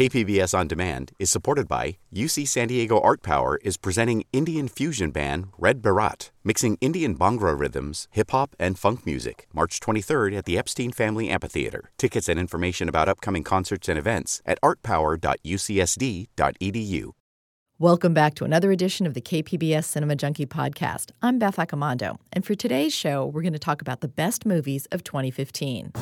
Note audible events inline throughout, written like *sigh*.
KPBS On Demand is supported by UC San Diego Art Power is presenting Indian fusion band Red Baraat, mixing Indian Bhangra rhythms, hip hop, and funk music, March 23rd at the Epstein Family Amphitheater. Tickets and information about upcoming concerts and events at artpower.ucsd.edu. Welcome back to another edition of the KPBS Cinema Junkie podcast. I'm Beth Accomando, and for today's show, we're going to talk about the best movies of 2015.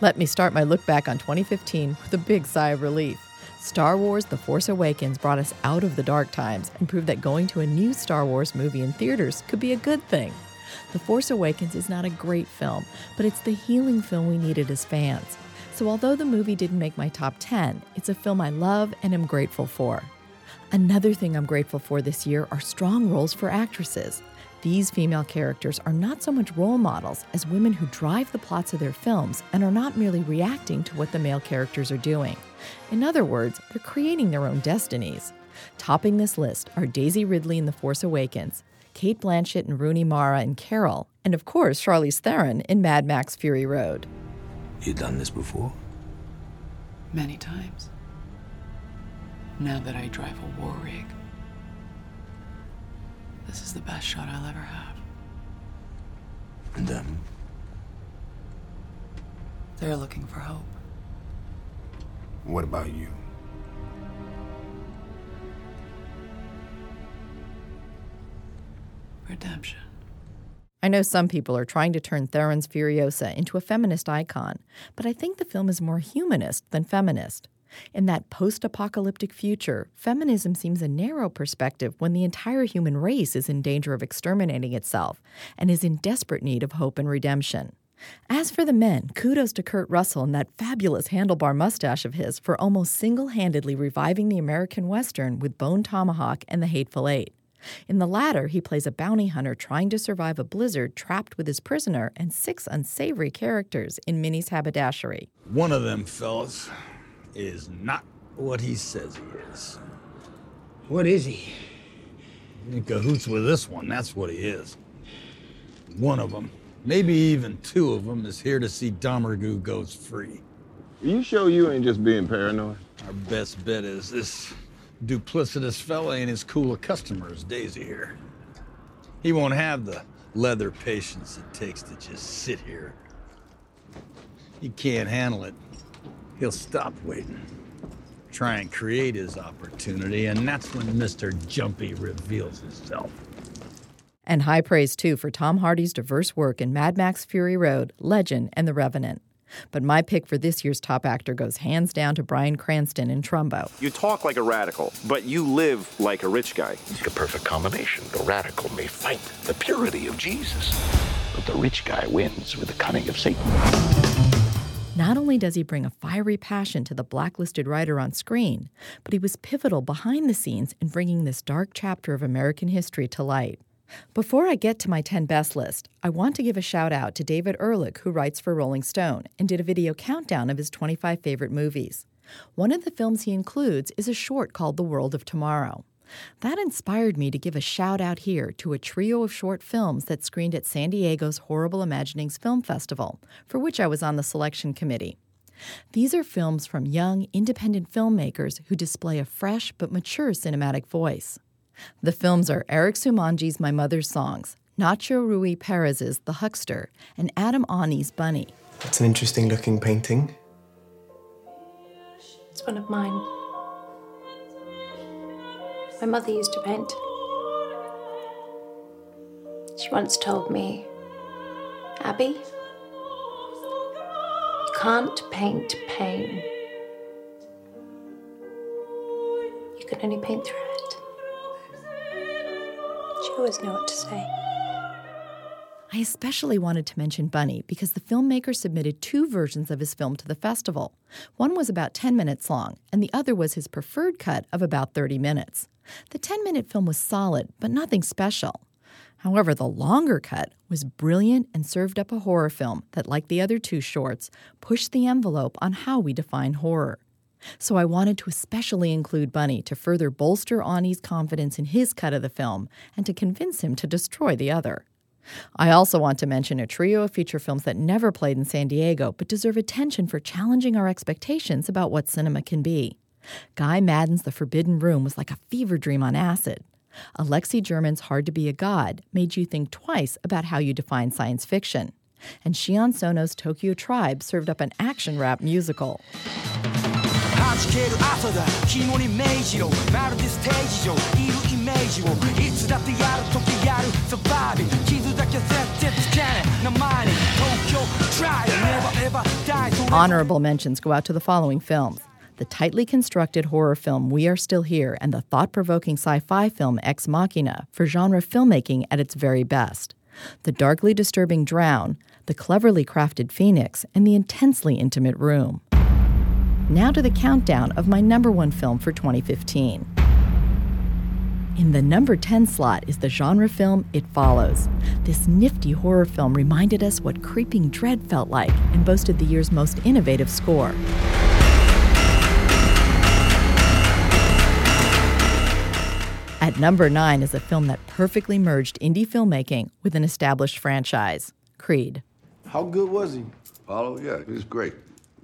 Let me start my look back on 2015 with a big sigh of relief. Star Wars The Force Awakens brought us out of the dark times and proved that going to a new Star Wars movie in theaters could be a good thing. The Force Awakens is not a great film, but it's the healing film we needed as fans. So, although the movie didn't make my top 10, it's a film I love and am grateful for. Another thing I'm grateful for this year are strong roles for actresses. These female characters are not so much role models as women who drive the plots of their films and are not merely reacting to what the male characters are doing. In other words, they're creating their own destinies. Topping this list are Daisy Ridley in The Force Awakens, Cate Blanchett and Rooney Mara in Carol, and of course Charlize Theron in Mad Max Fury Road. You've done this before? Many times. Now that I drive a war rig, this is the best shot I'll ever have. And them? They're looking for hope. What about you? Redemption. I know some people are trying to turn Theron's Furiosa into a feminist icon, but I think the film is more humanist than feminist. In that post apocalyptic future, feminism seems a narrow perspective when the entire human race is in danger of exterminating itself and is in desperate need of hope and redemption. As for the men, kudos to Kurt Russell and that fabulous handlebar mustache of his for almost single handedly reviving the American Western with Bone Tomahawk and The Hateful Eight. In the latter, he plays a bounty hunter trying to survive a blizzard trapped with his prisoner and six unsavory characters in Minnie's haberdashery. One of them fellas is not what he says he is. What is he? In cahoots with this one, that's what he is. One of them, maybe even two of them, is here to see Domergue goes free. Are you sure you ain't just being paranoid? Our best bet is this duplicitous fella ain't as cool a customer as Daisy here. He won't have the leather patience it takes to just sit here. He can't handle it. He'll stop waiting. Try and create his opportunity, and that's when Mr. Jumpy reveals himself. And high praise, too, for Tom Hardy's diverse work in Mad Max Fury Road, Legend, and The Revenant. But my pick for this year's top actor goes hands down to Bryan Cranston in Trumbo. You talk like a radical, but you live like a rich guy. It's a perfect combination. The radical may fight the purity of Jesus, but the rich guy wins with the cunning of Satan. Not only does he bring a fiery passion to the blacklisted writer on screen, but he was pivotal behind the scenes in bringing this dark chapter of American history to light. Before I get to my 10 best list, I want to give a shout out to David Ehrlich, who writes for Rolling Stone and did a video countdown of his 25 favorite movies. One of the films he includes is a short called The World of Tomorrow. That inspired me to give a shout out here to a trio of short films that screened at San Diego's Horrible Imaginings Film Festival, for which I was on the selection committee. These are films from young, independent filmmakers who display a fresh but mature cinematic voice. The films are Eric Sumanji's My Mother's Songs, Nacho Rui Perez's The Huckster, and Adam Ani's Bunny. It's an interesting looking painting. It's one of mine. My mother used to paint. She once told me, Abby, you can't paint pain. You can only paint through it. She always knew what to say. I especially wanted to mention Bunny because the filmmaker submitted two versions of his film to the festival. One was about 10 minutes long, and the other was his preferred cut of about 30 minutes. The 10 minute film was solid, but nothing special. However, the longer cut was brilliant and served up a horror film that, like the other two shorts, pushed the envelope on how we define horror. So I wanted to especially include Bunny to further bolster Anie's confidence in his cut of the film and to convince him to destroy the other. I also want to mention a trio of feature films that never played in San Diego but deserve attention for challenging our expectations about what cinema can be. Guy Maddin's The Forbidden Room was like a fever dream on acid. Alexi German's Hard to Be a God made you think twice about how you define science fiction. And Sion Sono's Tokyo Tribe served up an action rap musical. Honorable mentions go out to the following films the tightly constructed horror film We Are Still Here and the thought provoking sci fi film Ex Machina for genre filmmaking at its very best. The darkly disturbing Drown, the cleverly crafted Phoenix, and the intensely intimate Room. Now to the countdown of my number one film for 2015. In the number 10 slot is the genre film It Follows. This nifty horror film reminded us what creeping dread felt like and boasted the year's most innovative score. At number 9 is a film that perfectly merged indie filmmaking with an established franchise Creed. How good was he? Apollo, yeah, he's great.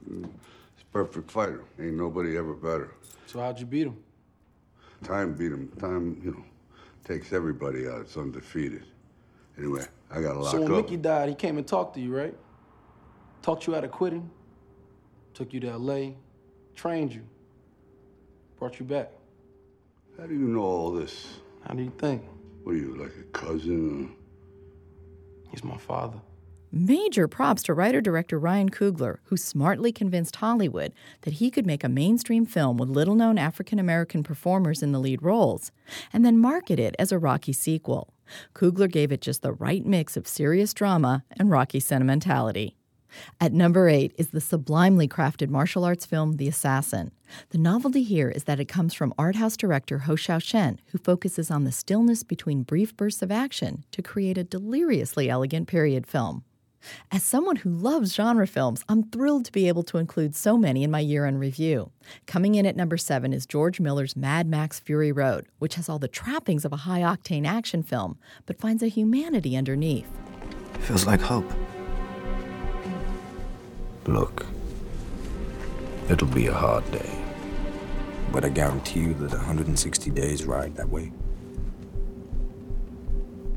He's a perfect fighter. Ain't nobody ever better. So how'd you beat him? Time beat him. Time, you know, takes everybody out. It's undefeated. Anyway, I got a lot. So when up. Mickey died, he came and talked to you, right? Talked you out of quitting. Took you to L.A. Trained you. Brought you back. How do you know all this? How do you think? What are you, like a cousin? He's my father. Major props to writer director Ryan Coogler, who smartly convinced Hollywood that he could make a mainstream film with little known African American performers in the lead roles, and then market it as a Rocky sequel. Coogler gave it just the right mix of serious drama and Rocky sentimentality. At number eight is the sublimely crafted martial arts film The Assassin. The novelty here is that it comes from art house director Hou Hsiao-hsien, who focuses on the stillness between brief bursts of action to create a deliriously elegant period film. As someone who loves genre films, I'm thrilled to be able to include so many in my year in review. Coming in at number seven is George Miller's Mad Max Fury Road, which has all the trappings of a high octane action film, but finds a humanity underneath. Feels like hope. Look, it'll be a hard day, but I guarantee you that 160 days ride that way,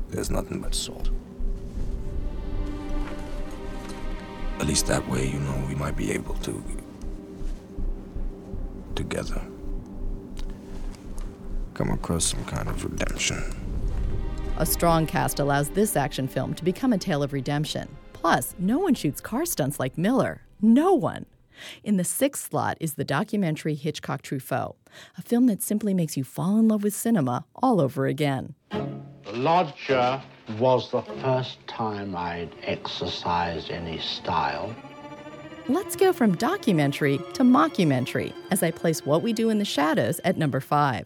there's nothing but salt. At least that way, you know, we might be able to. together. Come across some kind of redemption. A strong cast allows this action film to become a tale of redemption. Plus, no one shoots car stunts like Miller. No one. In the sixth slot is the documentary Hitchcock Truffaut, a film that simply makes you fall in love with cinema all over again. The lodger was the first time I'd exercised any style. Let's go from documentary to mockumentary as I place What We Do in the Shadows at number five.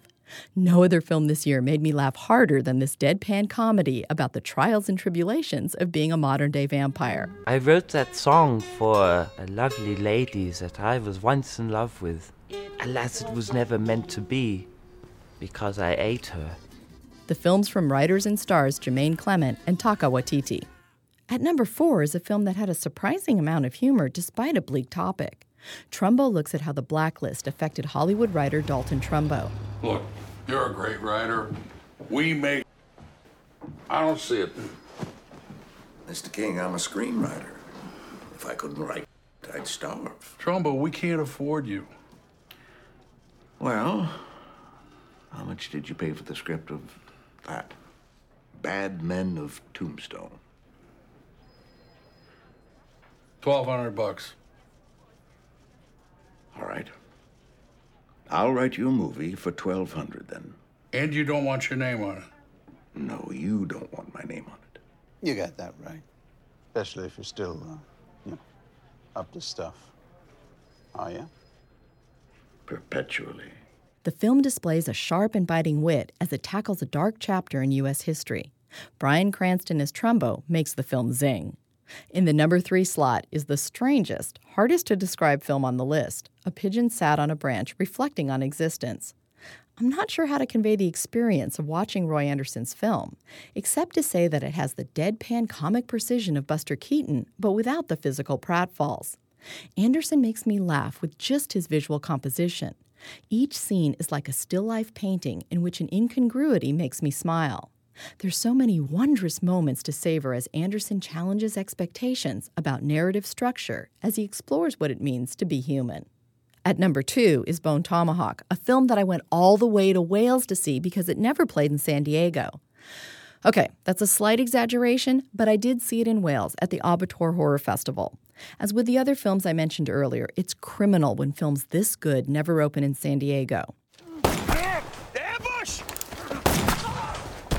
No other film this year made me laugh harder than this deadpan comedy about the trials and tribulations of being a modern day vampire. I wrote that song for a lovely lady that I was once in love with. Alas, it was never meant to be, because I ate her. The film's from writers and stars Jemaine Clement and Taika Waititi. At number four is a film that had a surprising amount of humor despite a bleak topic. Trumbo looks at how the blacklist affected Hollywood writer Dalton Trumbo. Look, you're a great writer. We make. I don't see it. Mr. King, I'm a screenwriter. If I couldn't write, I'd starve. Trumbo, we can't afford you. Well, how much did you pay for the script of that? Bad Men of Tombstone. Twelve hundred bucks. All right. I'll write you a movie for twelve hundred then. And you don't want your name on it. No, you don't want my name on it. You got that right. Especially if you're still, uh, you know, up to stuff. Are you? Perpetually. The film displays a sharp and biting wit as it tackles a dark chapter in U.S. history. Bryan Cranston as Trumbo makes the film zing. In the number three slot is the strangest, hardest to describe film on the list A Pigeon Sat on a Branch Reflecting on Existence. I'm not sure how to convey the experience of watching Roy Andersson's film, except to say that it has the deadpan comic precision of Buster Keaton, but without the physical pratfalls. Andersson makes me laugh with just his visual composition. Each scene is like a still life painting in which an incongruity makes me smile. There's so many wondrous moments to savor as Andersson challenges expectations about narrative structure as he explores what it means to be human. At number two is Bone Tomahawk, a film that I went all the way to Wales to see because it never played in San Diego. Okay, that's a slight exaggeration, but I did see it in Wales at the Abertoir Horror Festival. As with the other films I mentioned earlier, it's criminal when films this good never open in San Diego.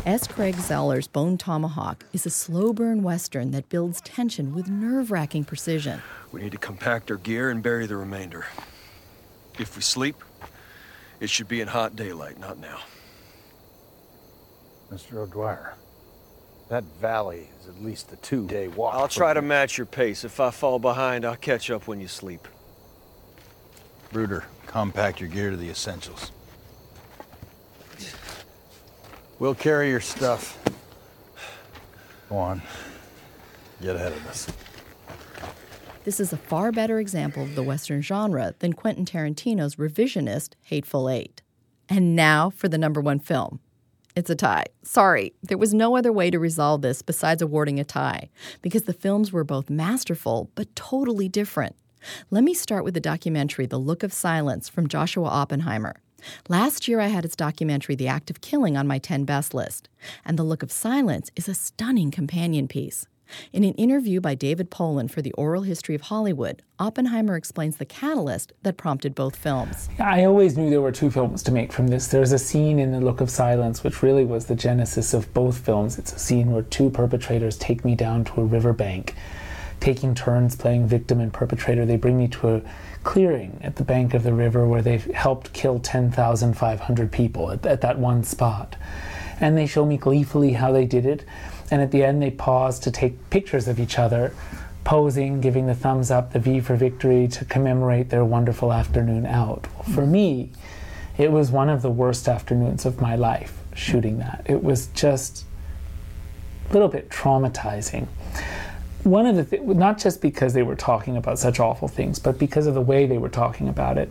S. Craig Zahler's Bone Tomahawk is a slow burn western that builds tension with nerve wracking precision. We need to compact our gear and bury the remainder. If we sleep, it should be in hot daylight, not now. Mr. O'Dwyer, that valley is at least a two day walk. I'll try to match your pace. If I fall behind, I'll catch up when you sleep. Brooder, compact your gear to the essentials. We'll carry your stuff. Go on. Get ahead of us. This is a far better example of the Western genre than Quentin Tarantino's revisionist Hateful Eight. And now for the number one film. It's a tie. Sorry, there was no other way to resolve this besides awarding a tie, because the films were both masterful but totally different. Let me start with the documentary The Look of Silence from Joshua Oppenheimer. Last year, I had his documentary, The Act of Killing, on my 10 best list, and The Look of Silence is a stunning companion piece. In an interview by David Poland for the Oral History of Hollywood, Oppenheimer explains the catalyst that prompted both films. I always knew there were two films to make from this. There's a scene in The Look of Silence, which really was the genesis of both films. It's a scene where two perpetrators take me down to a riverbank, taking turns playing victim and perpetrator. They bring me to a clearing at the bank of the river where they've helped kill 10,500 people at, at that one spot. And they show me gleefully how they did it. And at the end, they pause to take pictures of each other, posing, giving the thumbs up, the V for victory to commemorate their wonderful afternoon out. Well, for me, it was one of the worst afternoons of my life shooting that. It was just a little bit traumatizing one of the th- not just because they were talking about such awful things, but because of the way they were talking about it.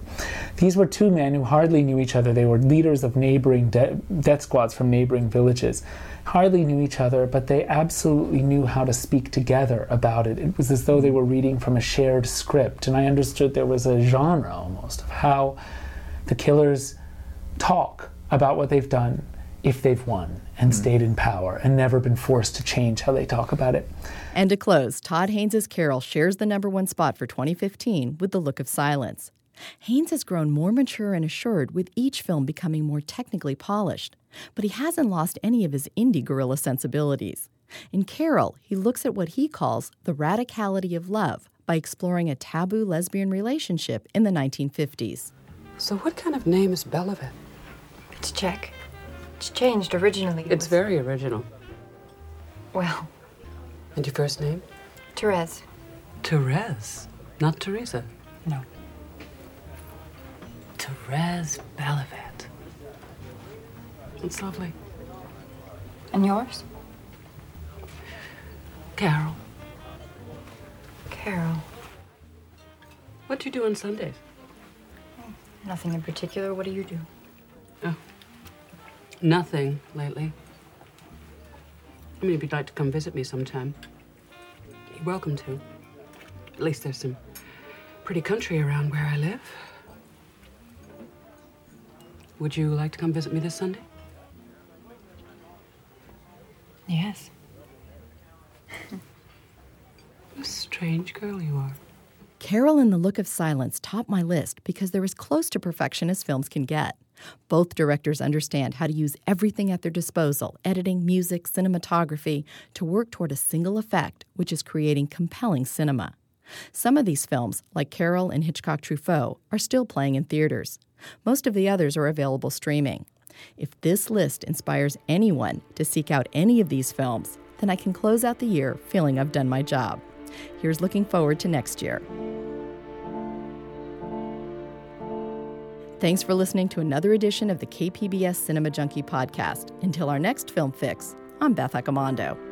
These were two men who hardly knew each other. They were leaders of neighboring de- death squads from neighboring villages. Hardly knew each other, but they absolutely knew how to speak together about it. It was as though they were reading from a shared script, and I understood there was a genre almost of how the killers talk about what they've done if they've won and mm. stayed in power and never been forced to change how they talk about it. And to close, Todd Haynes' Carol shares the number one spot for 2015 with The Look of Silence. Haynes has grown more mature and assured with each film becoming more technically polished, but he hasn't lost any of his indie guerrilla sensibilities. In Carol, he looks at what he calls the radicality of love by exploring a taboo lesbian relationship in the 1950s. So, what kind of name is Belivet? It's Czech. It's changed originally. It it's was... very original. Well. And your first name? Therese. Therese? Not Teresa? No. Therese Belivet. It's lovely. And yours? Carol. Carol. What do you do on Sundays? Nothing in particular. What do you do? Nothing lately. I mean, if you'd like to come visit me sometime, you're welcome to. At least there's some pretty country around where I live. Would you like to come visit me this Sunday? Yes. *laughs* What a strange girl you are. Carol and the Look of Silence top my list because they're as close to perfection as films can get. Both directors understand how to use everything at their disposal editing, music, cinematography to work toward a single effect, which is creating compelling cinema. Some of these films, like Carol and Hitchcock Truffaut, are still playing in theaters. Most of the others are available streaming. If this list inspires anyone to seek out any of these films, then I can close out the year feeling I've done my job. Here's looking forward to next year. Thanks for listening to another edition of the KPBS Cinema Junkie podcast. Until our next film fix, I'm Beth Accomando.